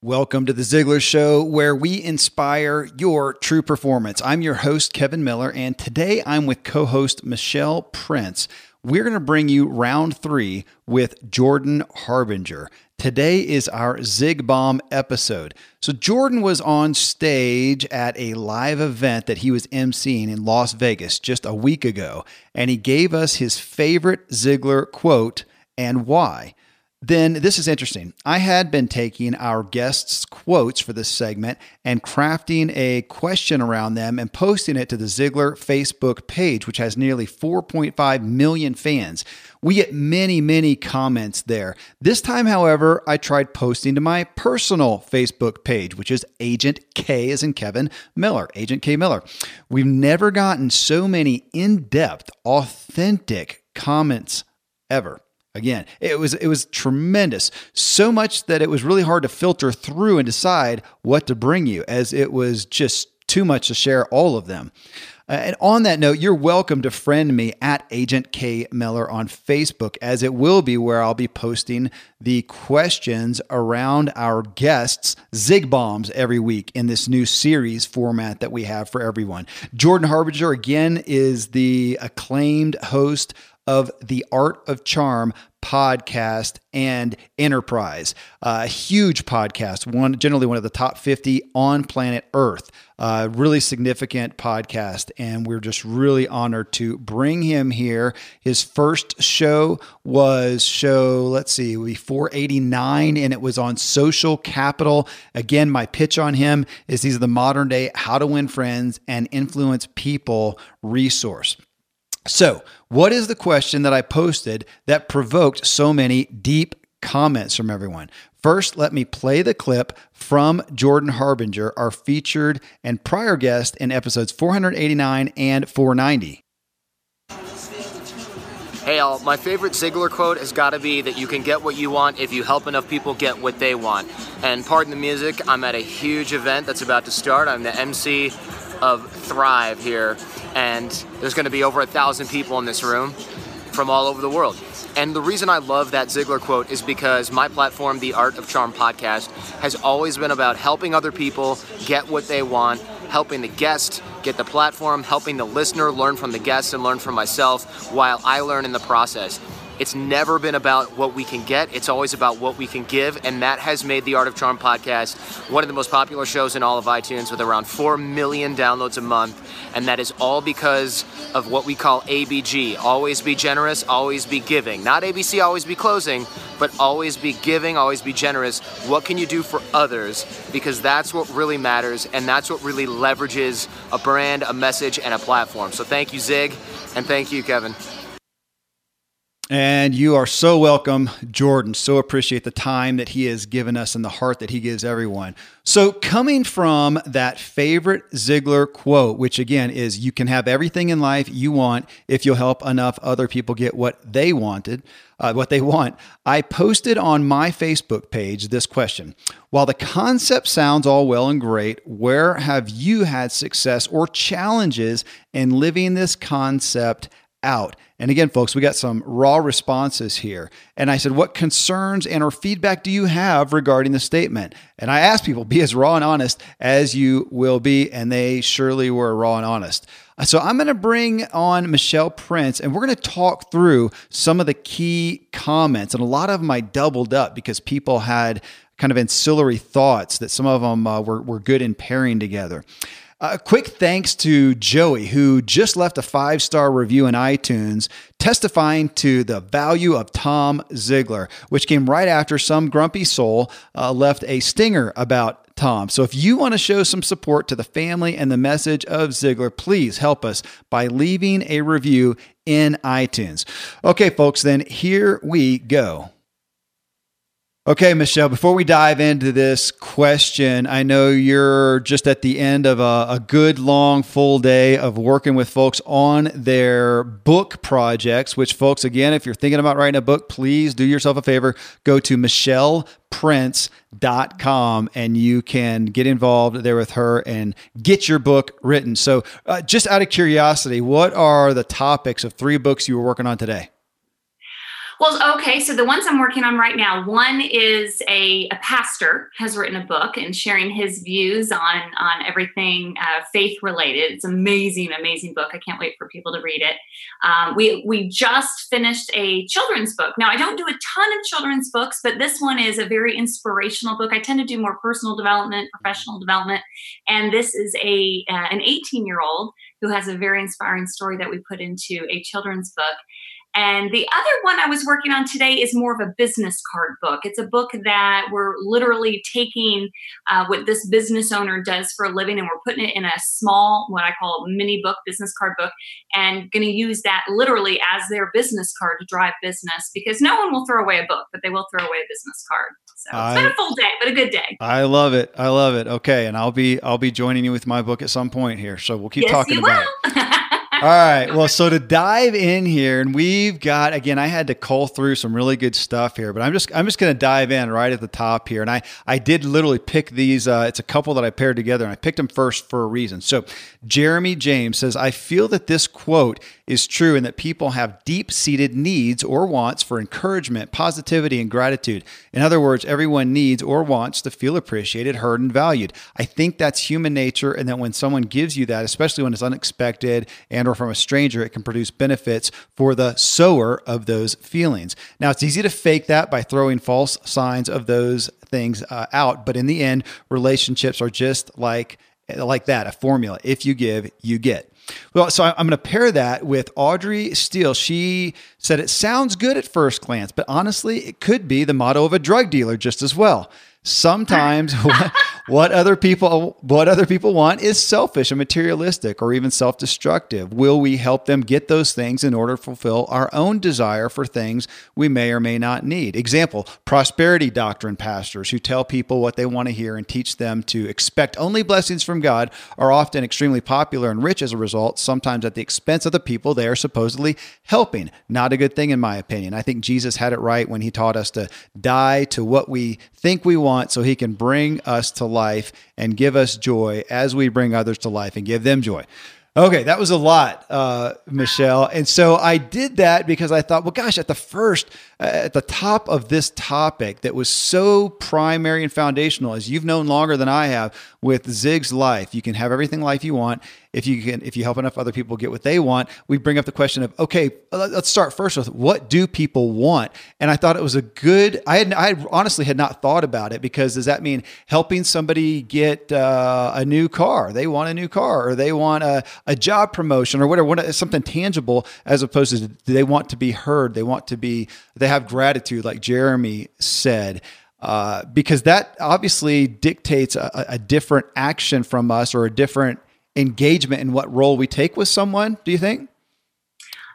Welcome to the Ziglar Show, where we inspire your true performance. I'm your host, Kevin Miller, and today I'm with co host Michelle Prince. We're going to bring you round three with Jordan Harbinger. Today is our Zig Bomb episode. So, Jordan was on stage at a live event that he was emceeing in Las Vegas just a week ago, and he gave us his favorite Ziglar quote and why. Then this is interesting. I had been taking our guests' quotes for this segment and crafting a question around them and posting it to the Ziglar Facebook page, which has nearly 4.5 million fans. We get many, many comments there. This time, however, I tried posting to my personal Facebook page, which is Agent K as in Kevin Miller, Agent K Miller. We've never gotten so many in depth, authentic comments ever. Again, it was it was tremendous. So much that it was really hard to filter through and decide what to bring you as it was just too much to share all of them. Uh, and on that note, you're welcome to friend me at Agent K Miller on Facebook, as it will be where I'll be posting the questions around our guests' Zig Bombs every week in this new series format that we have for everyone. Jordan Harbinger, again, is the acclaimed host of the Art of Charm podcast and enterprise. A huge podcast one generally one of the top 50 on planet earth. Uh, really significant podcast and we're just really honored to bring him here. His first show was show let's see 489 and it was on social capital. Again my pitch on him is he's the modern day how to win friends and influence people resource so, what is the question that I posted that provoked so many deep comments from everyone? First, let me play the clip from Jordan Harbinger, our featured and prior guest in episodes 489 and 490. Hey, all, my favorite Ziglar quote has got to be that you can get what you want if you help enough people get what they want. And pardon the music, I'm at a huge event that's about to start. I'm the MC of Thrive here, and there's going to be over a thousand people in this room from all over the world. And the reason I love that Ziglar quote is because my platform, the Art of Charm podcast, has always been about helping other people get what they want, helping the guest get the platform, helping the listener learn from the guest and learn from myself while I learn in the process. It's never been about what we can get, it's always about what we can give. And that has made the Art of Charm podcast one of the most popular shows in all of iTunes with around 4 million downloads a month. And that is all because of what we call ABG always be generous, always be giving. Not ABC, always be closing, but always be giving, always be generous. What can you do for others? Because that's what really matters, and that's what really leverages a brand, a message, and a platform. So thank you, Zig, and thank you, Kevin. And you are so welcome, Jordan. So appreciate the time that he has given us and the heart that he gives everyone. So, coming from that favorite Ziglar quote, which again is you can have everything in life you want if you'll help enough other people get what they wanted, uh, what they want, I posted on my Facebook page this question. While the concept sounds all well and great, where have you had success or challenges in living this concept out? And again, folks, we got some raw responses here. And I said, What concerns and or feedback do you have regarding the statement? And I asked people, be as raw and honest as you will be. And they surely were raw and honest. So I'm going to bring on Michelle Prince and we're going to talk through some of the key comments. And a lot of them I doubled up because people had kind of ancillary thoughts that some of them uh, were, were good in pairing together. A quick thanks to Joey, who just left a five star review in iTunes testifying to the value of Tom Ziglar, which came right after some grumpy soul uh, left a stinger about Tom. So if you want to show some support to the family and the message of Ziglar, please help us by leaving a review in iTunes. Okay, folks, then here we go. Okay, Michelle, before we dive into this question, I know you're just at the end of a, a, good, long, full day of working with folks on their book projects, which, folks, again, if you're thinking about writing a book, please do yourself a favor. Go to michelleprince.com and you can get involved there with her and get your book written. So, uh, just out of curiosity, what are the topics of three books you were working on today? Well, okay. So the ones I'm working on right now, one is a, a pastor has written a book and sharing his views on on everything uh, faith related. It's amazing, amazing book. I can't wait for people to read it. Um, we we just finished a children's book. Now I don't do a ton of children's books, but this one is a very inspirational book. I tend to do more personal development, professional development, and this is a uh, an 18 year old who has a very inspiring story that we put into a children's book and the other one I was working on today is more of a business card book. It's a book that we're literally taking uh, what this business owner does for a living and we're putting it in a small, what I call mini book, business card book, and going to use that literally as their business card to drive business because no one will throw away a book, but they will throw away a business card. So it's I, been a full day, but a good day. I love it. I love it. Okay, and I'll be I'll be joining you with my book at some point here, so we'll keep yes, talking about it. All right. Well, so to dive in here, and we've got again, I had to cull through some really good stuff here, but I'm just I'm just going to dive in right at the top here, and I I did literally pick these. Uh, it's a couple that I paired together, and I picked them first for a reason. So Jeremy James says, I feel that this quote is true and that people have deep seated needs or wants for encouragement, positivity, and gratitude. In other words, everyone needs or wants to feel appreciated, heard, and valued. I think that's human nature, and that when someone gives you that, especially when it's unexpected and or from a stranger, it can produce benefits for the sower of those feelings. Now, it's easy to fake that by throwing false signs of those things uh, out, but in the end, relationships are just like like that, a formula. If you give, you get. Well, so I'm going to pair that with Audrey Steele. She said it sounds good at first glance, but honestly, it could be the motto of a drug dealer just as well. Sometimes what other people what other people want is selfish and materialistic or even self-destructive. Will we help them get those things in order to fulfill our own desire for things we may or may not need? Example, prosperity doctrine pastors who tell people what they want to hear and teach them to expect only blessings from God are often extremely popular and rich as a result, sometimes at the expense of the people they are supposedly helping. Not a good thing in my opinion. I think Jesus had it right when he taught us to die to what we think we want so he can bring us to life and give us joy as we bring others to life and give them joy. Okay, that was a lot, uh, Michelle. And so I did that because I thought, well, gosh, at the first, uh, at the top of this topic that was so primary and foundational, as you've known longer than I have with Zig's life, you can have everything life you want if you can if you help enough other people get what they want we bring up the question of okay let's start first with what do people want? And i thought it was a good i had i honestly had not thought about it because does that mean helping somebody get uh, a new car? They want a new car or they want a, a job promotion or whatever something tangible as opposed to they want to be heard? They want to be they have gratitude like jeremy said uh, because that obviously dictates a, a different action from us or a different engagement in what role we take with someone do you think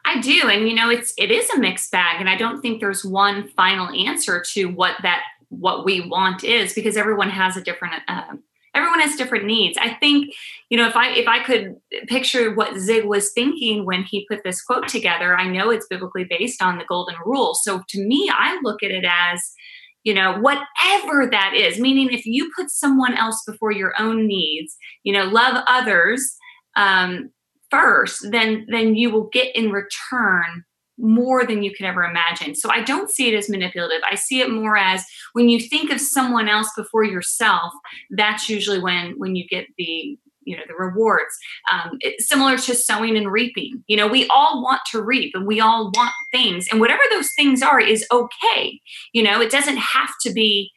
I do, and you know, it's it is a mixed bag, and I don't think there's one final answer to what that what we want is because everyone has a different uh, everyone has different needs. I think you know if I if I could picture what Zig was thinking when he put this quote together, I know it's biblically based on the golden rule. So to me, I look at it as you know whatever that is. Meaning if you put someone else before your own needs you know love others um, first then then you will get in return more than you could ever imagine. So i don't see it as manipulative. I see it more as when you think of someone else before yourself that's usually when when you get the you know the rewards um, similar to sowing and reaping. You know we all want to reap and we all want things and whatever those things are is okay. You know it doesn't have to be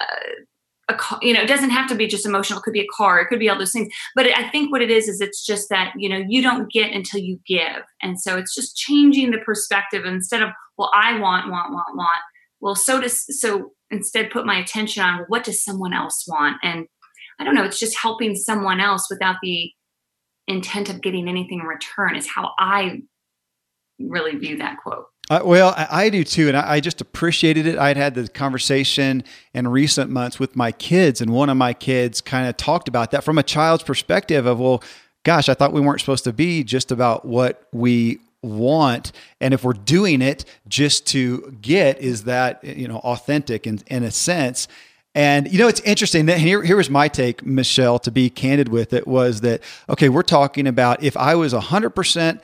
uh, a you know it doesn't have to be just emotional. It could be a car. It could be all those things. But i think what it is is it's just that you know you don't get until you give. And so it's just changing the perspective instead of well i want want want want. Well so does so instead put my attention on what does someone else want? And I don't know, it's just helping someone else without the intent of getting anything in return, is how I really view that quote. Uh, well, I, I, do too, and I, I, just appreciated it. I'd had the conversation in recent months with my kids, and one of my kids kind of talked about that from a child's perspective of, well, gosh, I thought we weren't supposed to be just about what we want, and if we're doing it just to get, is that you know authentic in in a sense? And you know, it's interesting that here, here was my take, Michelle, to be candid with it, was that okay, we're talking about if I was hundred percent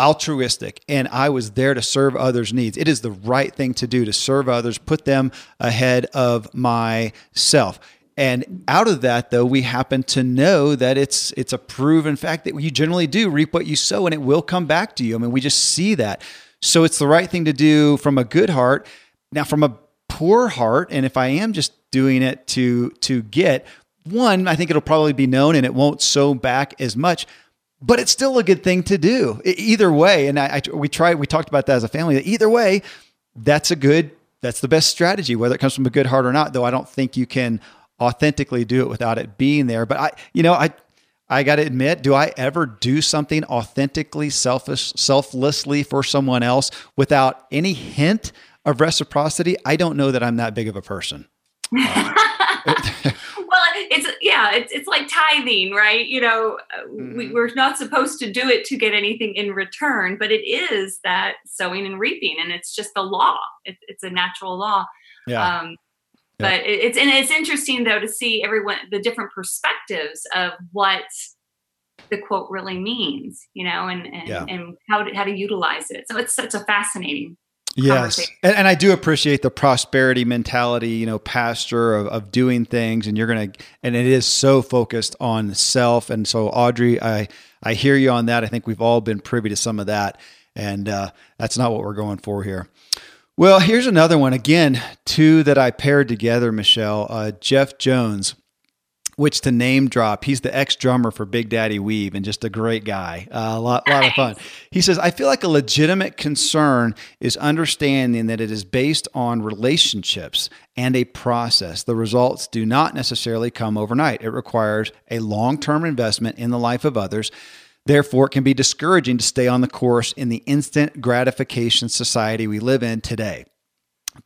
altruistic and I was there to serve others' needs. It is the right thing to do to serve others, put them ahead of myself. And out of that, though, we happen to know that it's it's a proven fact that you generally do reap what you sow, and it will come back to you. I mean, we just see that. So it's the right thing to do from a good heart. Now, from a poor heart, and if I am just doing it to to get one, I think it'll probably be known and it won't sow back as much but it's still a good thing to do either way. And I, I, we tried, we talked about that as a family. Either way, that's a good, that's the best strategy, whether it comes from a good heart or not. Though I don't think you can authentically do it without it being there. But I, you know, I, I got to admit, do I ever do something authentically selfish, selflessly for someone else without any hint of reciprocity? I don't know that I'm that big of a person. well, it's yeah, it's it's like tithing, right? You know, mm-hmm. we, we're not supposed to do it to get anything in return, but it is that sowing and reaping, and it's just the law. It, it's a natural law. Yeah. Um, but it, it's and it's interesting though to see everyone the different perspectives of what the quote really means, you know, and and, yeah. and how to, how to utilize it. So it's such a fascinating Yes. And, and, I do appreciate the prosperity mentality, you know, pastor of, of doing things and you're going to, and it is so focused on self. And so Audrey, I, I hear you on that. I think we've all been privy to some of that and uh, that's not what we're going for here. Well, here's another one. Again, two that I paired together, Michelle. Uh, Jeff Jones which to name drop, he's the ex drummer for Big Daddy Weave and just a great guy. Uh, a lot, lot of fun. He says, I feel like a legitimate concern is understanding that it is based on relationships and a process. The results do not necessarily come overnight, it requires a long term investment in the life of others. Therefore, it can be discouraging to stay on the course in the instant gratification society we live in today.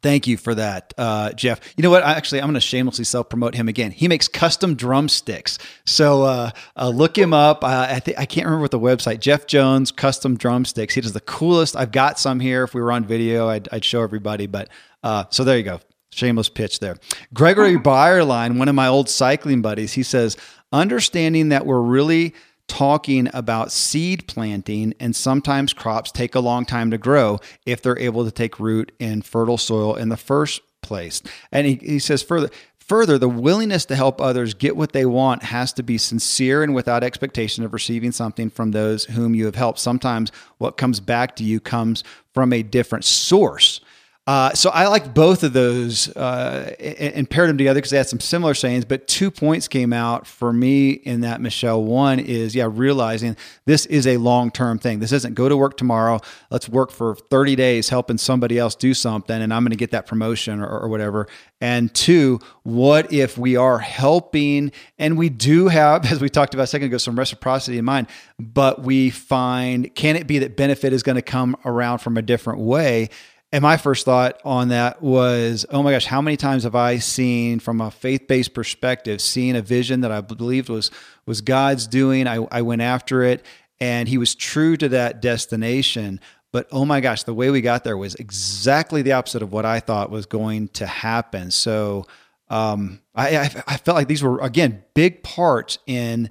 Thank you for that, uh, Jeff. You know what? I actually, I'm going to shamelessly self promote him again. He makes custom drumsticks. So uh, uh, look him up. I, I can't remember what the website. Jeff Jones Custom Drumsticks. He does the coolest. I've got some here. If we were on video, I'd, I'd show everybody. But uh, so there you go. Shameless pitch there. Gregory Byerline, one of my old cycling buddies, he says, understanding that we're really talking about seed planting, and sometimes crops take a long time to grow if they're able to take root in fertile soil in the first place. And he, he says further, Further, the willingness to help others get what they want has to be sincere and without expectation of receiving something from those whom you have helped. Sometimes what comes back to you comes from a different source. Uh, so I like both of those uh, and, and, paired them together because they had some similar sayings. But two points came out for me in that, Michelle. One is, yeah, realizing this is a long term thing. This isn't go to work tomorrow. Let's work for 30 days helping somebody else do something, and I'm going to get that promotion or, or whatever. And two, what if we are helping and we do have, as we talked about a second ago, some reciprocity in mind, but we find, can it be that benefit is going to come around from a different way? And my first thought on that was, oh my gosh, how many times have I seen from a faith-based perspective, seen a vision that I believed was was God's doing? I, I went after it and he was true to that destination. But oh my gosh, the way we got there was exactly the opposite of what I thought was going to happen. So um, I, I, I felt like these were again big parts in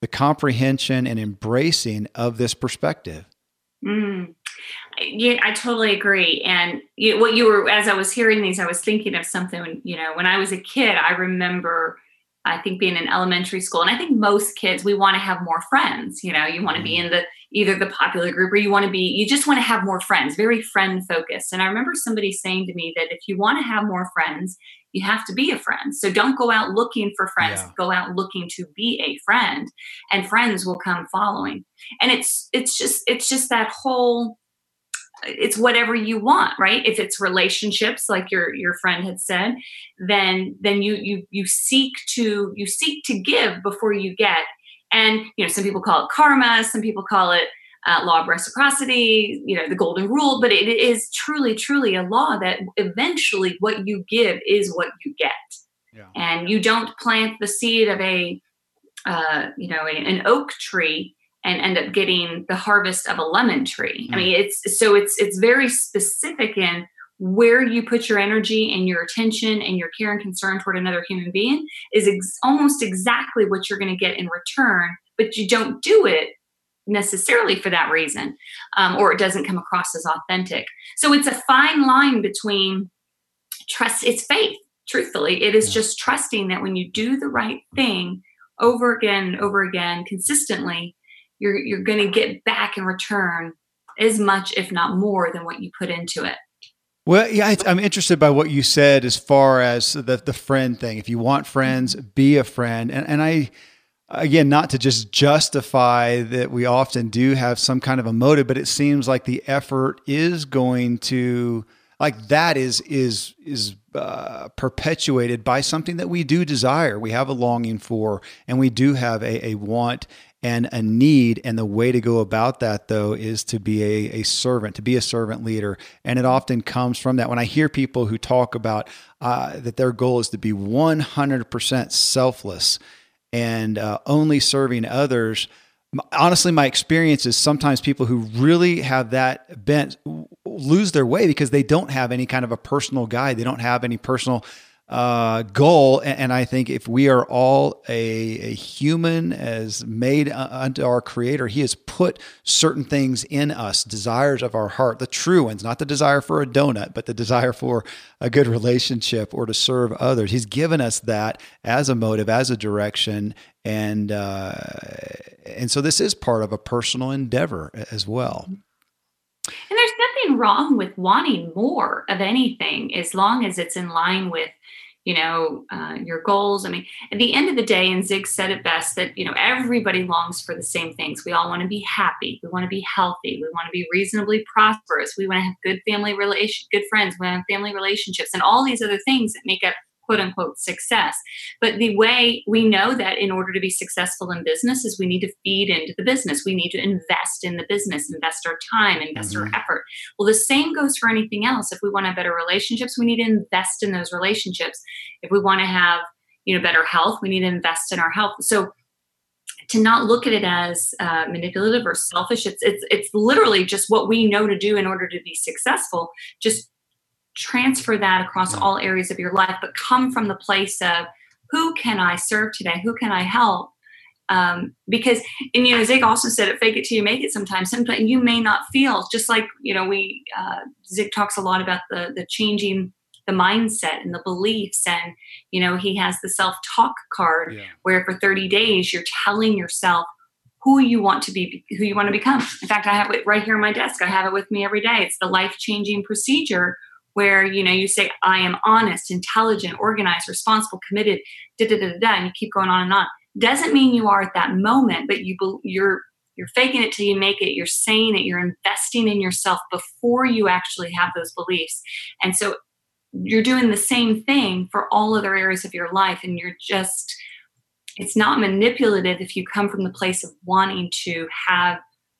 the comprehension and embracing of this perspective. Mm yeah, I totally agree. And you, what you were, as I was hearing these, I was thinking of something. You know, when I was a kid, I remember, I think being in elementary school, and I think most kids, we want to have more friends. You know, you want to be mm-hmm. in the either the popular group or you want to be, you just want to have more friends. Very friend focused. And I remember somebody saying to me that if you want to have more friends, you have to be a friend. So don't go out looking for friends. Yeah. Go out looking to be a friend, and friends will come following. And it's it's just it's just that whole it's whatever you want right? If it's relationships like your your friend had said then then you you you seek to you seek to give before you get. And you know some people call it karma some people call it uh, law of reciprocity you know the golden rule but it is truly truly a law that eventually what you give is what you get. Yeah. and you don't plant the seed of a uh, you know an oak tree and end up getting the harvest of a lemon tree. Mm. I mean, it's so it's it's very specific in where you put your energy and your attention and your care and concern toward another human being is ex- almost exactly what you're going to get in return. But you don't do it necessarily for that reason, um, or it doesn't come across as authentic. So it's a fine line between trust, it's faith, truthfully. It is just trusting that when you do the right thing over again and over again consistently, you're, you're going to get back in return as much, if not more, than what you put into it. Well, yeah, I'm interested by what you said as far as the the friend thing. If you want friends, be a friend, and and I again not to just justify that we often do have some kind of a motive, but it seems like the effort is going to like that is is is uh, perpetuated by something that we do desire. We have a longing for, and we do have a, a want and a need. And the way to go about that, though, is to be a, a servant, to be a servant leader. And it often comes from that. When I hear people who talk about uh, that their goal is to be 100% selfless and uh, only serving others, honestly, my experience is sometimes people who really have that bent lose their way because they don't have any kind of a personal guide. They don't have any personal uh, goal. And, I think if we are all a, a human as made unto our Creator, He has put certain things in us, desires of our heart, the true ones, not the desire for a donut, but the desire for a good relationship or to serve others. He's given us that as a motive, as a direction, and uh, and so this is part of a personal endeavor as well. And there's nothing wrong with wanting more of anything as long as it's in line with you know uh, your goals. I mean at the end of the day and zig said it best that you know everybody longs for the same things. We all want to be happy. We want to be healthy. We want to be reasonably prosperous. We want to have good family relation good friends. We want family relationships and all these other things that make up quote unquote success. But the way we know that in order to be successful in business is we need to feed into the business. We need to invest in the business, invest our time, invest mm-hmm. our effort. Well, the same goes for anything else. If we want to have better relationships, we need to invest in those relationships. If we want to have, you know, better health, we need to invest in our health. So to not look at it as uh, manipulative or selfish, it's it's it's literally just what we know to do in order to be successful. Just transfer that across all areas of your life, but come from the place of who can I serve today? Who can I help? Um, because and you know Zig also said it fake it till you make it sometimes sometimes you may not feel just like you know we uh, Zig talks a lot about the the changing the mindset and the beliefs and you know he has the self talk card yeah. where for 30 days you're telling yourself who you want to be who you want to become in fact i have it right here on my desk i have it with me every day it's the life changing procedure where you know you say i am honest intelligent organized responsible committed da da da da and you keep going on and on. Doesn't mean you are at that moment but you you're you're faking it till you make it. You're saying it. You're investing in yourself before you actually have those beliefs. And so you're doing the same thing for all other areas of your life and you're just it's not manipulative if you come from the place of wanting to have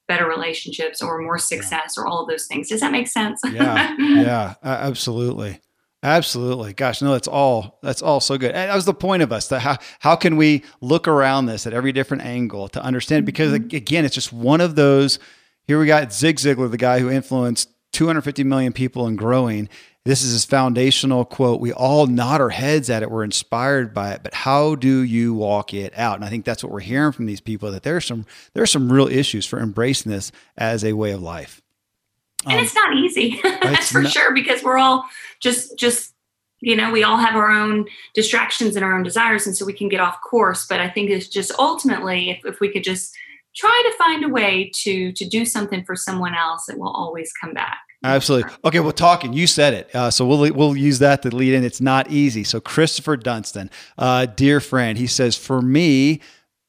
better relationships or more success yeah. or all of those things. Does that make sense? yeah, yeah, absolutely. Absolutely. Gosh, no, that's all that's all so good. And that was the point of us. That how how can we look around this at every different angle to understand because mm-hmm. again, it's just one of those here we got Zig Ziglar, the guy who influenced 250 million people and growing. This is his foundational quote. We all nod our heads at it. We're inspired by it, but how do you walk it out? And I think that's what we're hearing from these people that there's some there's some real issues for embracing this as a way of life. And um, it's not easy. that's for not, sure because we're all just just you know we all have our own distractions and our own desires and so we can get off course but i think it's just ultimately if, if we could just try to find a way to to do something for someone else it will always come back Absolutely. Okay, well, talking, you said it. Uh, so we'll we'll use that to lead in. It's not easy. So Christopher Dunstan, uh, dear friend, he says, for me,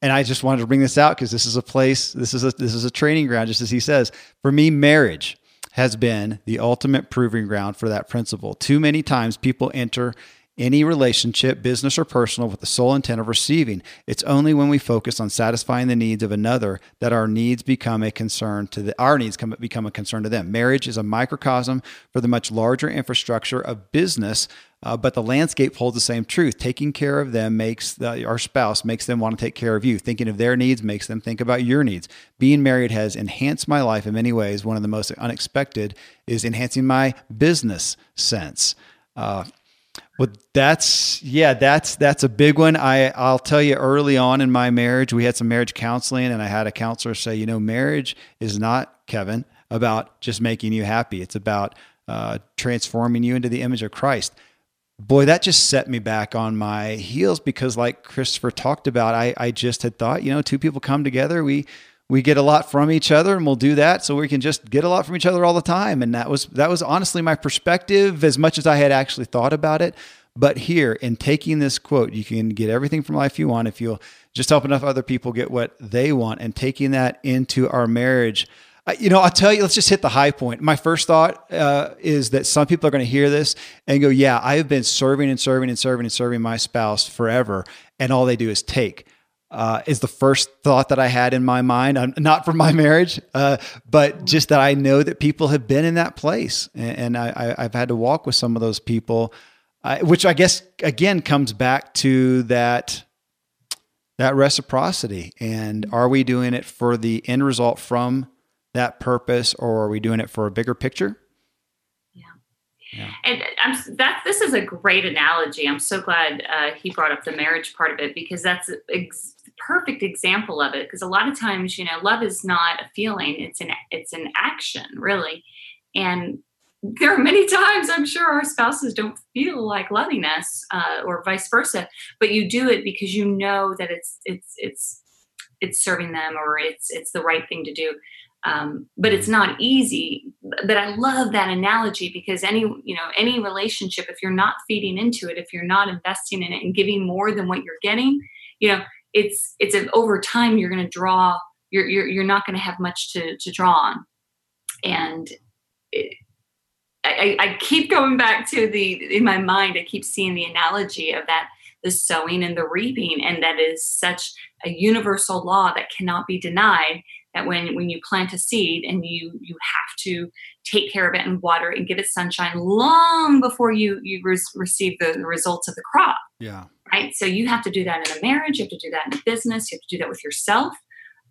and I just wanted to bring this out because this is a place, this is a this is a training ground, just as he says. For me, marriage has been the ultimate proving ground for that principle. Too many times people enter any relationship, business or personal, with the sole intent of receiving. It's only when we focus on satisfying the needs of another that our needs become a concern to the, our needs come, become a concern to them. Marriage is a microcosm for the much larger infrastructure of business, uh, but the landscape holds the same truth. Taking care of them makes the, our spouse makes them want to take care of you. Thinking of their needs makes them think about your needs. Being married has enhanced my life in many ways. One of the most unexpected is enhancing my business sense. Uh, Well, that's yeah, that's that's a big one. I I'll tell you early on in my marriage, we had some marriage counseling, and I had a counselor say, you know, marriage is not Kevin about just making you happy. It's about uh, transforming you into the image of Christ. Boy, that just set me back on my heels because, like Christopher talked about, I I just had thought, you know, two people come together, we we get a lot from each other and we'll do that so we can just get a lot from each other all the time and that was that was honestly my perspective as much as I had actually thought about it but here in taking this quote you can get everything from life you want if you'll just help enough other people get what they want and taking that into our marriage you know, I'll tell you, let's just hit the high point. My first thought uh, is that some people are going to hear this and go, Yeah, I have been serving and serving and serving and serving my spouse forever. And all they do is take uh, is the first thought that I had in my mind. I'm not for my marriage, uh, but just that I know that people have been in that place, and, and I, have had to walk with some of those people, uh, which I guess again comes back to that that reciprocity. And are we doing it for the end result from that purpose, or are we doing it for a bigger picture? Yeah. And I'm, that this is a great analogy. I'm so glad uh, he brought up the marriage part of it because that's ex- perfect example of it because a lot of times you know love is not a feeling it's an it's an action really. And there are many times i'm sure our spouses don't feel like loving us uh, or vice versa but you do it because you know that it's it's it's it's serving them or it's it's the right thing to do. Um, but it's not easy but i love that analogy because any you know any relationship if you're not feeding into it if you're not investing in it and giving more than what you're getting you know it's it's a, over time you're going to draw you're, you're you're not going to have much to to draw on. And it, I, I keep going back to the in my mind i keep seeing the analogy of that the sowing and the reaping and that is such a universal law that cannot be denied that when when you plant a seed and you you have to take care of it and water it and give it sunshine long before you you re- receive the, the results of the crop yeah right? So you have to do that in a marriage, you have to do that in a business, you have to do that with yourself,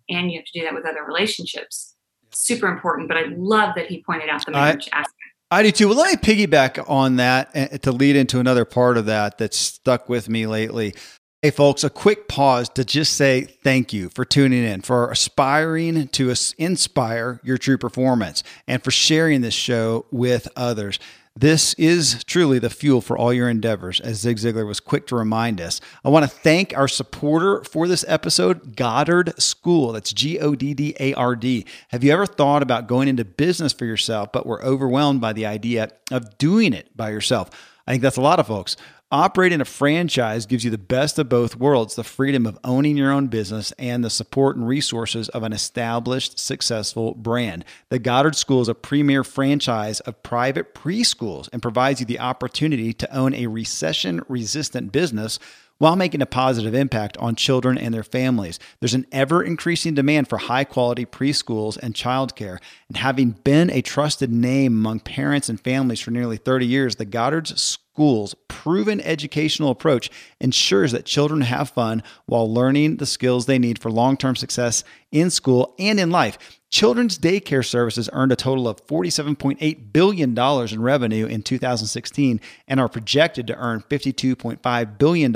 and you have to do that with other relationships. Super important, but I love that he pointed out the marriage I, aspect. I do too. Well, let me piggyback on that eh, to lead into another part of that that's stuck with me lately. Hey, folks, a quick pause to just say thank you for tuning in, for aspiring to inspire your true performance, and for sharing this show with others. This is truly the fuel for all your endeavors, as Zig Ziglar was quick to remind us. I want to thank our supporter for this episode, Goddard School. That's G O D D A R D. Have you ever thought about going into business for yourself, but were overwhelmed by the idea of doing it by yourself? I think that's a lot of folks. Operating a franchise gives you the best of both worlds the freedom of owning your own business and the support and resources of an established, successful brand. The Goddard School is a premier franchise of private preschools and provides you the opportunity to own a recession resistant business while making a positive impact on children and their families. There's an ever increasing demand for high quality preschools and childcare. And having been a trusted name among parents and families for nearly 30 years, the Goddard's School's proven educational approach ensures that children have fun while learning the skills they need for long term success in school and in life. Children's daycare services earned a total of $47.8 billion in revenue in 2016 and are projected to earn $52.5 billion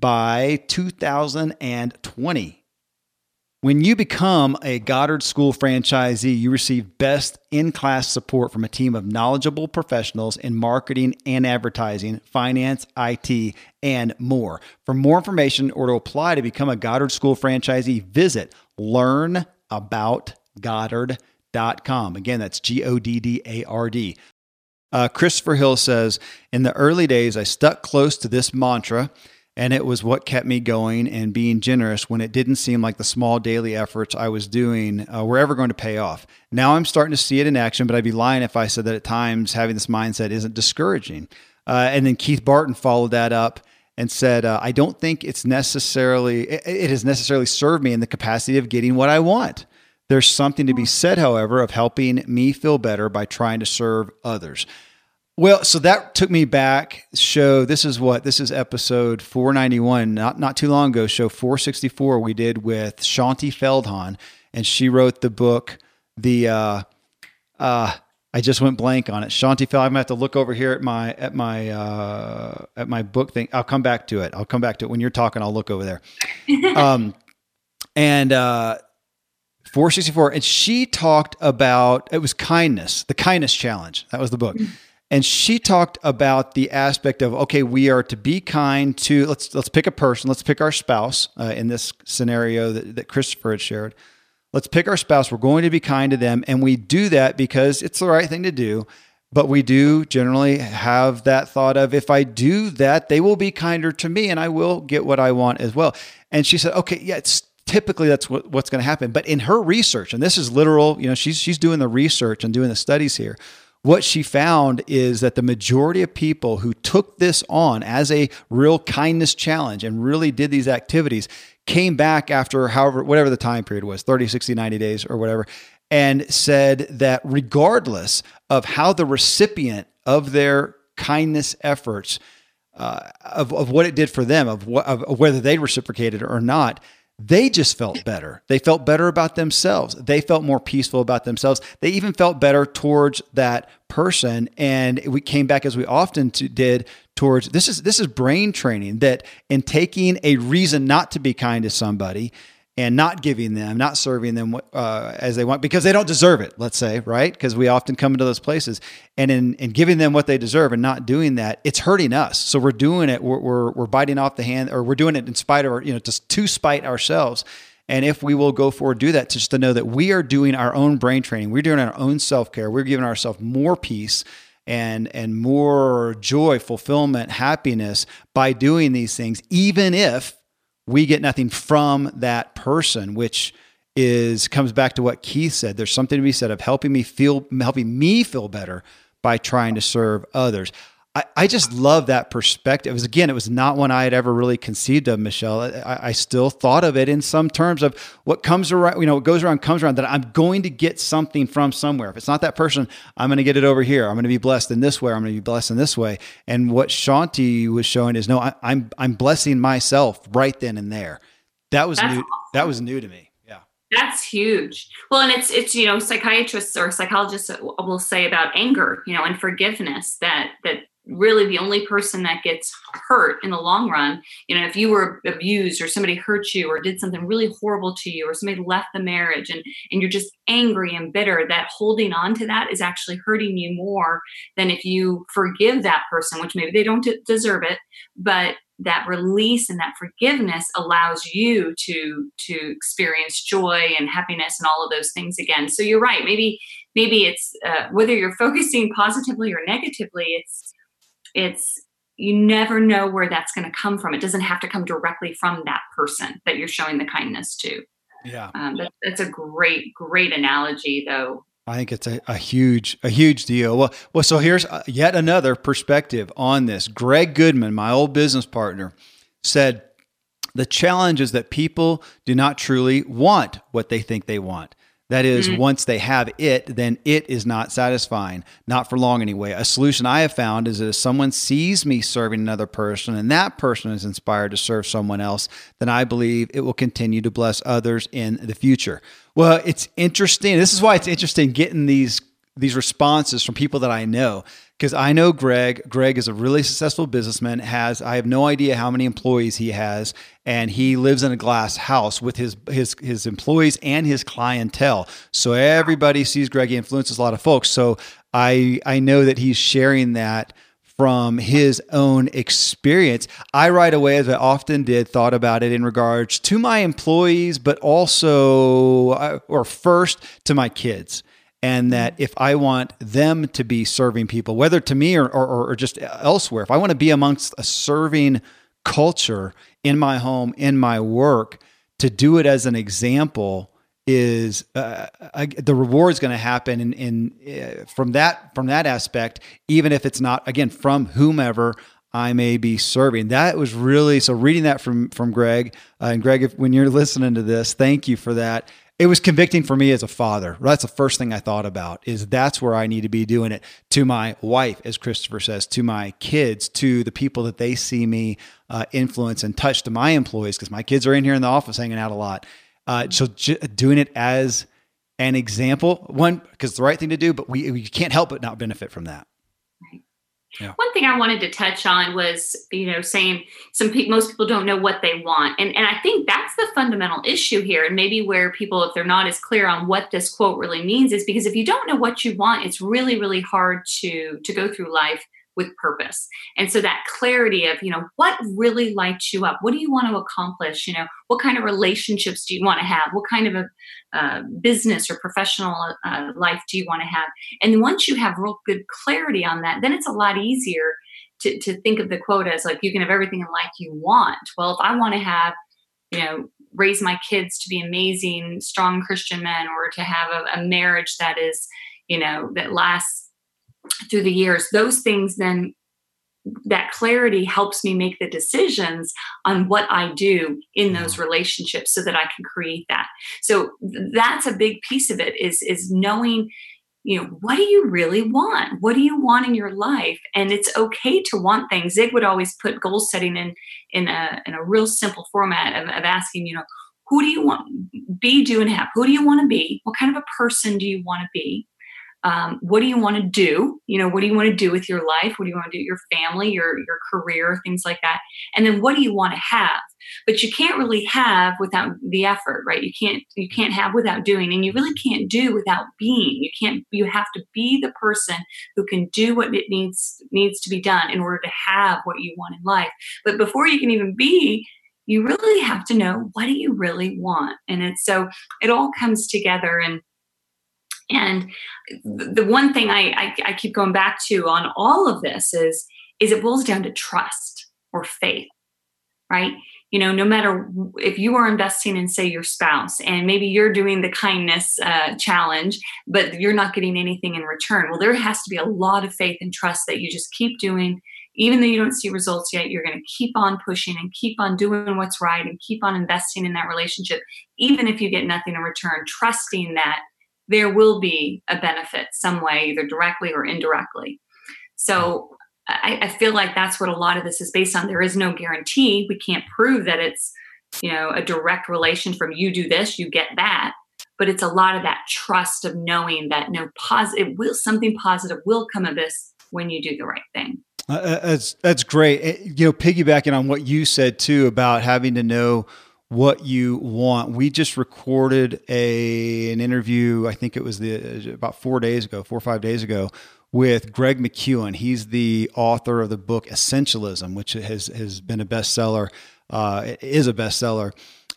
by 2020. When you become a Goddard School franchisee, you receive best in class support from a team of knowledgeable professionals in marketing and advertising, finance, IT, and more. For more information or to apply to become a Goddard School franchisee, visit learnaboutgoddard.com. Again, that's G O D D A R D. Uh, Christopher Hill says In the early days, I stuck close to this mantra and it was what kept me going and being generous when it didn't seem like the small daily efforts I was doing uh, were ever going to pay off. Now I'm starting to see it in action, but I'd be lying if I said that at times having this mindset isn't discouraging. Uh, and then Keith Barton followed that up and said, uh, I don't think it's necessarily, it, it has necessarily served me in the capacity of getting what I want. There's something to be said, however, of helping me feel better by trying to serve others. Well, so that took me back. Show this is what this is episode 491, not not too long ago. Show 464 we did with Shaunti Feldhahn, and she wrote the book. The uh, uh, I just went blank on it. Shaunti Feldhahn. I'm gonna have to look over here at my at my uh, at my book thing. I'll come back to it. I'll come back to it when you're talking. I'll look over there. um, and uh, 464, and she talked about it was kindness, the kindness challenge. That was the book. And she talked about the aspect of okay, we are to be kind to let's let's pick a person. Let's pick our spouse uh, in this scenario that, that Christopher had shared Let's pick our spouse. We're going to be kind to them. And we do that because it's the right thing to do. But we do generally have that thought of if I do that, they will be kinder to me and I will get what I want as well. And she said, okay, yeah, it's typically that's what, what's going to happen. But in her research, and this is literal, you know, she's she's doing the research and doing the studies here. What she found is that the majority of people who took this on as a real kindness challenge and really did these activities came back after however whatever the time period was 30 60 90 days or whatever and said that regardless of how the recipient of their kindness efforts uh, of, of what it did for them of, of whether they reciprocated or not they just felt better. They felt better about themselves. They felt more peaceful about themselves. They even felt better towards that person. And we came back as we often to, did towards this is this is brain training that in taking a reason not to be kind to somebody and not giving them, not serving them uh, as they want because they don't deserve it, let's say, right? Because we often come into those places and in, in giving them what they deserve and not doing that, it's hurting us. So we're doing it, we're, we're, we're biting off the hand or we're doing it in spite of, our, you know, just to spite ourselves. And if we will go forward, do that, just to know that we are doing our own brain training, we're doing our own self care, we're giving ourselves more peace and and more joy, fulfillment, happiness by doing these things, even if we get nothing from that person, which is comes back to what Keith said. There's something to be said of helping me feel helping me feel better by trying to serve others. I, I just love that perspective. It was again, it was not one I had ever really conceived of, Michelle. I, I, still thought of it in some terms of what comes around, you know, what goes around comes around. That I'm going to get something from somewhere. If it's not that person, I'm going to get it over here. I'm going to be blessed in this way. I'm going to be blessed in this way. And what Shaunti was showing is no, I, am I'm, I'm blessing myself right then and there. That was That's new. Awesome. That was new to me. Yeah. That's huge. Well, and it's it's you know psychiatrists or psychologists will say about anger, you know, and forgiveness that that really the only person that gets hurt in the long run you know if you were abused or somebody hurt you or did something really horrible to you or somebody left the marriage and and you're just angry and bitter that holding on to that is actually hurting you more than if you forgive that person which maybe they don't deserve it but that release and that forgiveness allows you to to experience joy and happiness and all of those things again. So you're right maybe maybe it's uh, whether you're focusing positively or negatively it's it's you never know where that's going to come from. It doesn't have to come directly from that person that you're showing the kindness to. Yeah, um, that, that's a great, great analogy, though. I think it's a, a huge, a huge deal. Well, well, so here's uh, yet another perspective on this. Greg Goodman, my old business partner, said the challenge is that people do not truly want what they think they want. That is, mm-hmm. once they have it, then it is not satisfying, not for long anyway. A solution I have found is that if someone sees me serving another person and that person is inspired to serve someone else, then I believe it will continue to bless others in the future. Well, it's interesting. This is why it's interesting getting these these responses from people that I know because I know Greg. Greg is a really successful businessman. Has I have no idea how many employees he has, and he lives in a glass house with his his his employees and his clientele. So everybody sees Greg. He influences a lot of folks. So I I know that he's sharing that from his own experience. I right away, as I often did, thought about it in regards to my employees, but also, uh, or first to my kids and that if I want them to be serving people, whether to me or, or, or just elsewhere, if I want to be amongst a serving culture in my home, in my work, to do it as an example is uh, I, the reward is going to happen in, in uh, from that from that aspect, even if it's not again from whomever I may be serving. That was really so. Reading that from from Greg uh, and Greg, if, when you're listening to this, thank you for that it was convicting for me as a father. That's the first thing I thought about is that's where I need to be doing it to my wife, as Christopher says, to my kids, to the people that they see me uh, influence and touch, to my employees, because my kids are in here in the office hanging out a lot. Uh, so j- doing it as an example. One, because it's the right thing to do, but we, we can't help but not benefit from that. Yeah. One thing I wanted to touch on was, you know, saying some people, most people don't know what they want, and and I think that's the fundamental issue here, and maybe where people, if they're not as clear on what this quote really means, is because if you don't know what you want, it's really really hard to to go through life with purpose. And so that clarity of, you know, what really lights you up? What do you want to accomplish? You know, what kind of relationships do you want to have? What kind of a uh, business or professional uh, life do you want to have? And once you have real good clarity on that, then it's a lot easier to, to think of the quote as like, you can have everything in life you want. Well, if I want to have, you know, raise my kids to be amazing, strong Christian men or to have a, a marriage that is, you know, that lasts through the years, those things then that clarity helps me make the decisions on what I do in those mm-hmm. relationships so that I can create that. So that's a big piece of it is is knowing you know what do you really want? What do you want in your life? And it's okay to want things. Zig would always put goal setting in in a in a real simple format of, of asking you know who do you want be do and have? Who do you want to be? What kind of a person do you want to be um, what do you want to do? You know what do you want to do with your life? What do you want to do with your family your your career things like that? And then what do you want to have? But you can't really have without the effort right? You can't you can't have without doing and you really can't do without being. You can't you have to be the person who can do what it needs needs to be done in order to have what you want in life. But before you can even be you really have to know what do you really want? And it's so it all comes together and and the one thing I, I, I keep going back to on all of this is is it boils down to trust or faith, right? You know, no matter if you are investing in, say, your spouse, and maybe you're doing the kindness uh, challenge, but you're not getting anything in return. Well, there has to be a lot of faith and trust that you just keep doing, even though you don't see results yet. You're going to keep on pushing and keep on doing what's right and keep on investing in that relationship, even if you get nothing in return. Trusting that there will be a benefit some way, either directly or indirectly. So I, I, feel like that's what a lot of this is based on. There is no guarantee. We can't prove that it's, you know, a direct relation from you do this, you get that. But it's a lot of that trust of knowing that no positive will something positive will come of this when you do the right thing. Uh, uh that's that's great. Eh, you know, piggybacking on what you said too about having to know what you want. We just recorded a an interview. I think it was the about four days ago, four or five days ago, with Greg McKeown. He's the author of the book Essentialism, which has has been a bestseller. Uh, is a bestseller.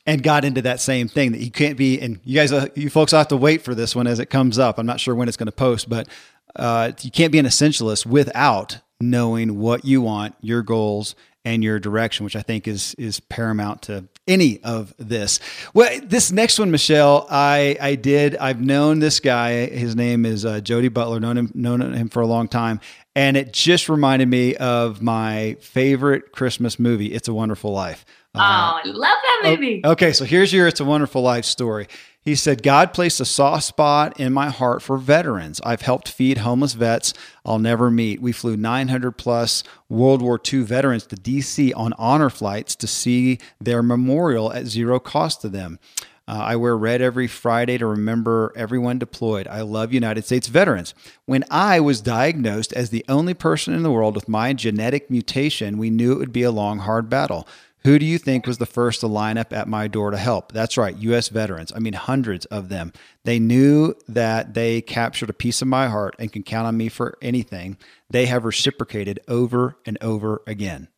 And got into that same thing that you can't be, and you guys, uh, you folks have to wait for this one as it comes up. I'm not sure when it's going to post, but uh, you can't be an essentialist without knowing what you want, your goals, and your direction, which I think is is paramount to any of this. Well, this next one, Michelle, I I did. I've known this guy. His name is uh, Jody Butler. Known him known him for a long time, and it just reminded me of my favorite Christmas movie, It's a Wonderful Life. Uh, oh, I love that movie. Okay, so here's your It's a Wonderful Life story. He said, God placed a soft spot in my heart for veterans. I've helped feed homeless vets I'll never meet. We flew 900 plus World War II veterans to DC on honor flights to see their memorial at zero cost to them. Uh, I wear red every Friday to remember everyone deployed. I love United States veterans. When I was diagnosed as the only person in the world with my genetic mutation, we knew it would be a long, hard battle. Who do you think was the first to line up at my door to help? That's right, U.S. veterans. I mean, hundreds of them. They knew that they captured a piece of my heart and can count on me for anything. They have reciprocated over and over again.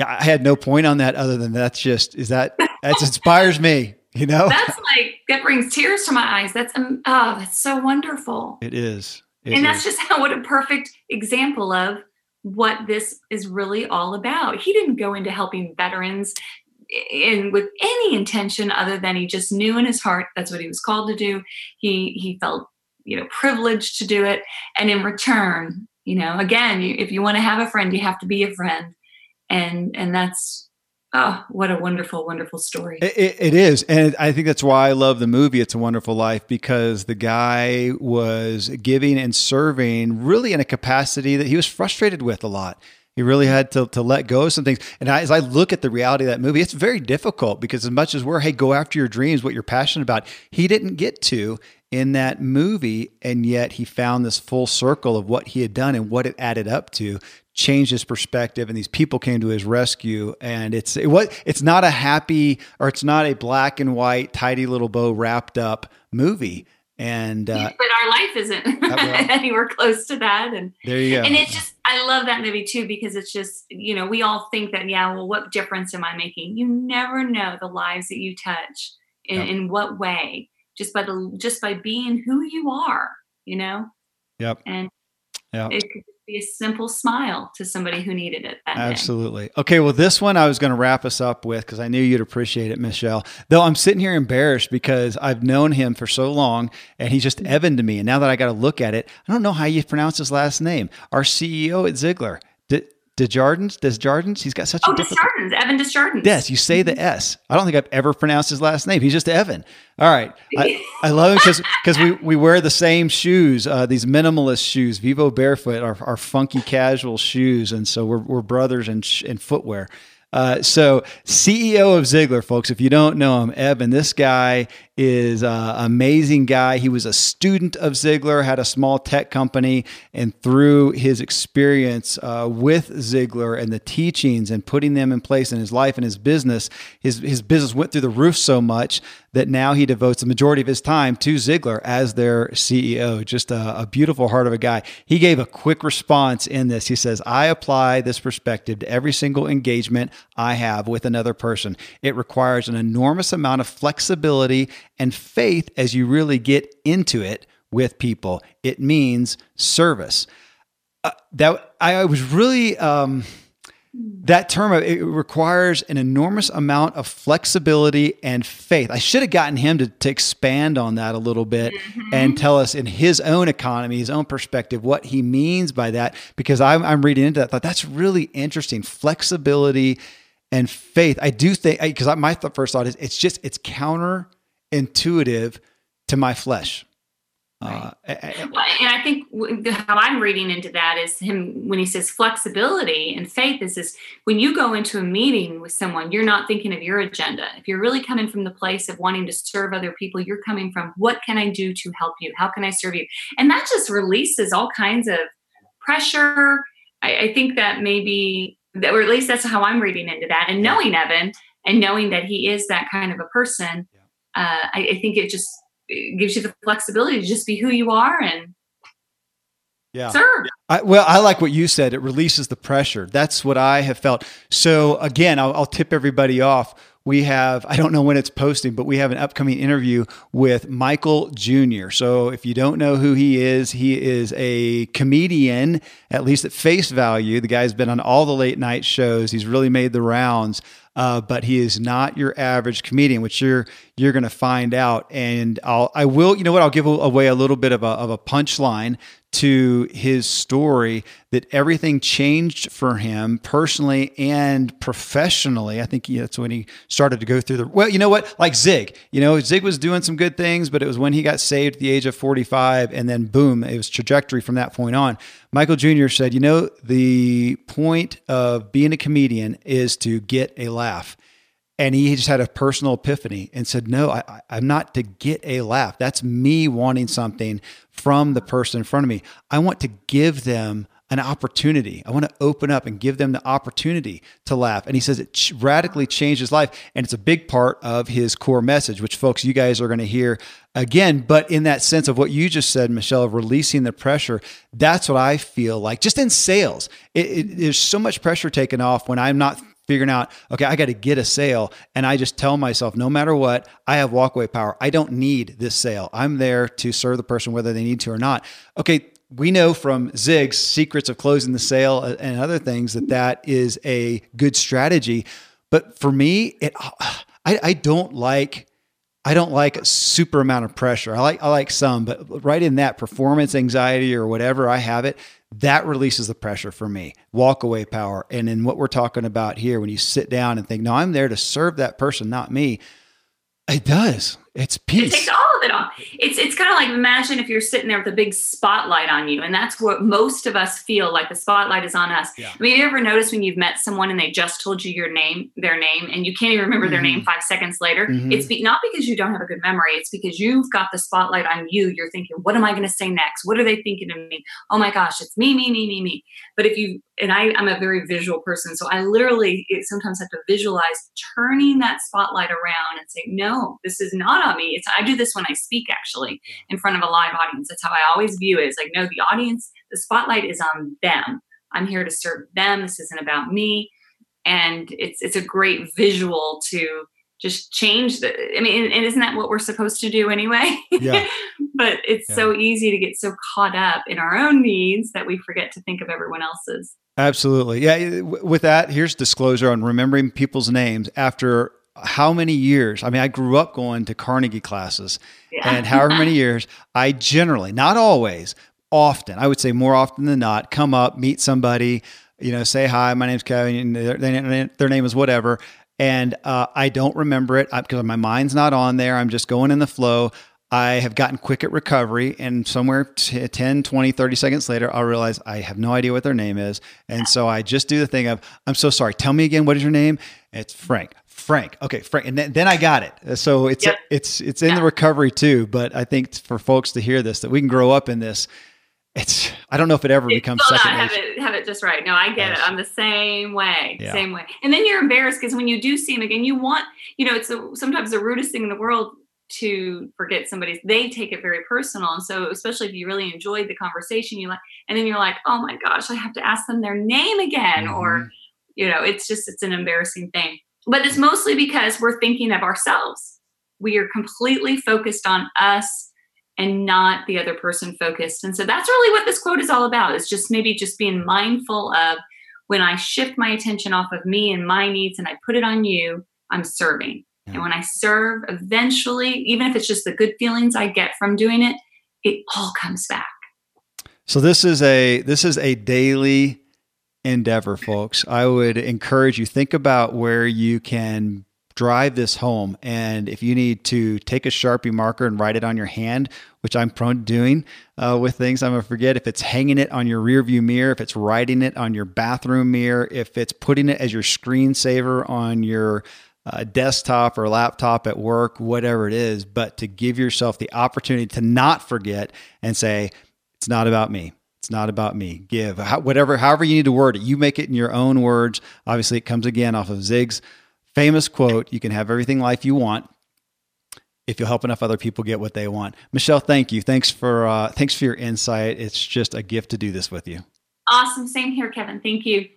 Wow. I had no point on that other than that's just, is that, that inspires me, you know? That's like, that brings tears to my eyes. That's, um, oh, that's so wonderful. It is. It and that's just how, what a perfect example of what this is really all about. He didn't go into helping veterans in with any intention other than he just knew in his heart that's what he was called to do. He he felt you know privileged to do it, and in return, you know, again, you, if you want to have a friend, you have to be a friend, and and that's Oh, what a wonderful, wonderful story. It, it is. And I think that's why I love the movie It's a Wonderful Life because the guy was giving and serving really in a capacity that he was frustrated with a lot. He really had to, to let go of some things. And I, as I look at the reality of that movie, it's very difficult because as much as we're, hey, go after your dreams, what you're passionate about, he didn't get to in that movie. And yet he found this full circle of what he had done and what it added up to changed his perspective and these people came to his rescue and it's it was it's not a happy or it's not a black and white tidy little bow wrapped up movie. And uh, but our life isn't anywhere close to that and there you go. and it's just i love that movie too because it's just you know we all think that yeah well what difference am i making? You never know the lives that you touch in, yep. in what way just by the just by being who you are you know? Yep. And yeah it could be a simple smile to somebody who needed it. Absolutely. Day. Okay. Well, this one I was going to wrap us up with because I knew you'd appreciate it, Michelle. Though I'm sitting here embarrassed because I've known him for so long and he's just Evan to me. And now that I got to look at it, I don't know how you pronounce his last name. Our CEO at Ziglar. Did, Desjardins, Desjardins. He's got such oh, a difficult. Desjardins, Evan Desjardins. Yes, you say the S. I don't think I've ever pronounced his last name. He's just Evan. All right, I, I love him because because we we wear the same shoes, uh, these minimalist shoes, Vivo Barefoot, our, our funky casual shoes, and so we're we're brothers in in footwear. Uh, so CEO of Ziglar, folks, if you don't know him, Evan, this guy is an amazing guy. He was a student of Ziglar, had a small tech company, and through his experience uh, with Ziglar and the teachings and putting them in place in his life and his business, his, his business went through the roof so much that now he devotes the majority of his time to Ziglar as their CEO. Just a, a, beautiful heart of a guy. He gave a quick response in this. He says, I apply this perspective to every single engagement I have with another person. It requires an enormous amount of flexibility and faith as you really get into it with people. It means service. Uh, that I was really um, that term it requires an enormous amount of flexibility and faith i should have gotten him to, to expand on that a little bit mm-hmm. and tell us in his own economy his own perspective what he means by that because i'm, I'm reading into that thought that's really interesting flexibility and faith i do think because my th- first thought is it's just it's counterintuitive to my flesh Right. Uh, and I think how I'm reading into that is him when he says flexibility and faith is this when you go into a meeting with someone, you're not thinking of your agenda. If you're really coming from the place of wanting to serve other people, you're coming from what can I do to help you? How can I serve you? And that just releases all kinds of pressure. I, I think that maybe, that, or at least that's how I'm reading into that. And knowing Evan and knowing that he is that kind of a person, uh, I, I think it just it gives you the flexibility to just be who you are and yeah. Serve. I, well, I like what you said. It releases the pressure. That's what I have felt. So again, I'll, I'll tip everybody off we have, I don't know when it's posting, but we have an upcoming interview with Michael Jr. So if you don't know who he is, he is a comedian, at least at face value. The guy's been on all the late night shows. He's really made the rounds. Uh, but he is not your average comedian, which you're you're going to find out. And I'll I will you know what I'll give away a little bit of a of a punchline to his story that everything changed for him personally and professionally. I think that's when he started to go through the, well, you know what? Like Zig, you know, Zig was doing some good things, but it was when he got saved at the age of 45 and then boom, it was trajectory from that point on. Michael Jr. said, you know, the point of being a comedian is to get a laugh. And he just had a personal epiphany and said, No, I, am not to get a laugh. That's me wanting something from the person in front of me. I want to give them an opportunity. I want to open up and give them the opportunity to laugh. And he says it radically changed his life. And it's a big part of his core message, which folks, you guys are going to hear again. But in that sense of what you just said, Michelle, of releasing the pressure, that's what I feel like just in sales. It, it, there's so much pressure taken off when I'm not figuring out, okay, I got to get a sale. And I just tell myself, no matter what, I have walkaway power. I don't need this sale. I'm there to serve the person whether they need to or not. Okay, we know from Zig's secrets of closing the sale uh, and other things that that is a good strategy. But for me, it I, I don't like I don't like a super amount of pressure. I like I like some, but right in that performance anxiety or whatever I have it, that releases the pressure for me. Walk away power. And in what we're talking about here, when you sit down and think, no, I'm there to serve that person, not me. It does. It's peace. It takes all of. It's it's kind of like imagine if you're sitting there with a big spotlight on you, and that's what most of us feel like the spotlight is on us. Yeah. I mean, you ever notice when you've met someone and they just told you your name, their name, and you can't even remember mm-hmm. their name mm-hmm. five seconds later? Mm-hmm. It's be, not because you don't have a good memory. It's because you've got the spotlight on you. You're thinking, what am I going to say next? What are they thinking of me? Oh my gosh, it's me, me, me, me, me. But if you and I, I'm a very visual person, so I literally sometimes have to visualize turning that spotlight around and say, no, this is not on me. It's I do this when I speak actually in front of a live audience. That's how I always view it. It's like, no, the audience, the spotlight is on them. I'm here to serve them. This isn't about me. And it's it's a great visual to just change the i mean and isn't that what we're supposed to do anyway yeah. but it's yeah. so easy to get so caught up in our own needs that we forget to think of everyone else's absolutely yeah with that here's disclosure on remembering people's names after how many years i mean i grew up going to carnegie classes yeah. and however many years i generally not always often i would say more often than not come up meet somebody you know say hi my name's kevin their, their name is whatever and uh, I don't remember it because my mind's not on there. I'm just going in the flow. I have gotten quick at recovery, and somewhere t- 10, 20, 30 seconds later, I'll realize I have no idea what their name is. And so I just do the thing of, I'm so sorry. Tell me again, what is your name? It's Frank. Frank. Okay, Frank. And then, then I got it. So it's yep. it's it's in yeah. the recovery too. But I think for folks to hear this, that we can grow up in this it's I don't know if it ever becomes second have it have it just right. No, I get yes. it. I'm the same way, yeah. same way. And then you're embarrassed because when you do see them again, you want you know it's a, sometimes the rudest thing in the world to forget somebody's. They take it very personal, and so especially if you really enjoyed the conversation, you like, and then you're like, oh my gosh, I have to ask them their name again, mm-hmm. or you know, it's just it's an embarrassing thing. But it's mostly because we're thinking of ourselves. We are completely focused on us and not the other person focused. And so that's really what this quote is all about. Is just maybe just being mindful of when I shift my attention off of me and my needs and I put it on you, I'm serving. Yeah. And when I serve, eventually, even if it's just the good feelings I get from doing it, it all comes back. So this is a this is a daily endeavor, folks. I would encourage you think about where you can drive this home. And if you need to take a Sharpie marker and write it on your hand, which I'm prone to doing uh, with things, I'm gonna forget if it's hanging it on your rearview mirror, if it's writing it on your bathroom mirror, if it's putting it as your screensaver on your uh, desktop or laptop at work, whatever it is, but to give yourself the opportunity to not forget and say, it's not about me. It's not about me. Give. Whatever, however you need to word it. You make it in your own words. Obviously, it comes again off of Zig's famous quote you can have everything life you want if you'll help enough other people get what they want. Michelle thank you. Thanks for uh, thanks for your insight. It's just a gift to do this with you. Awesome. Same here kevin. Thank you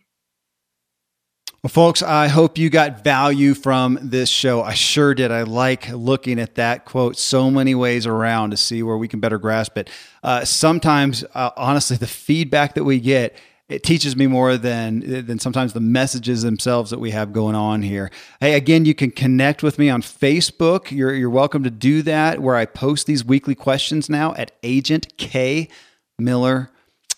well, folks, I hope you got value from this show. I sure did. I like looking at that quote so many ways around to see where we can better grasp it. Uh, sometimes, uh, honestly, the feedback that we get it teaches me more than than sometimes the messages themselves that we have going on here. Hey, again, you can connect with me on Facebook. You're you're welcome to do that where I post these weekly questions now at Agent K Miller.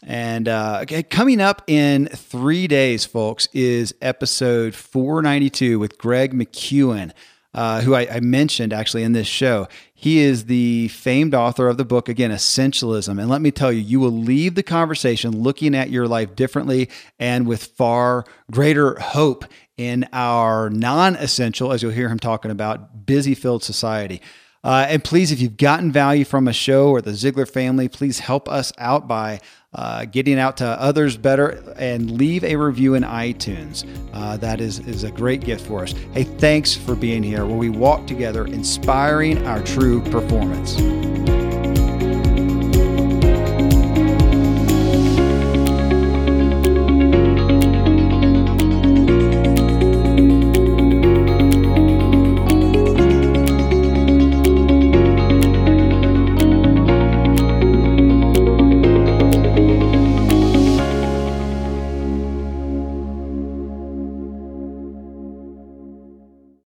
And uh, coming up in three days, folks, is episode 492 with Greg McKeown, uh, who I, I, mentioned actually in this show. He is the famed author of the book, again, Essentialism. And let me tell you, you will leave the conversation looking at your life differently and with far greater hope in our non essential, as you'll hear him talking about, busy filled society. Uh, and please, if you've gotten value from a show or the Ziglar family, please help us out by uh, getting out to others better and leave a review in iTunes. Uh, that is, is a great gift for us. Hey, thanks for being here where we walk together, inspiring our true performance.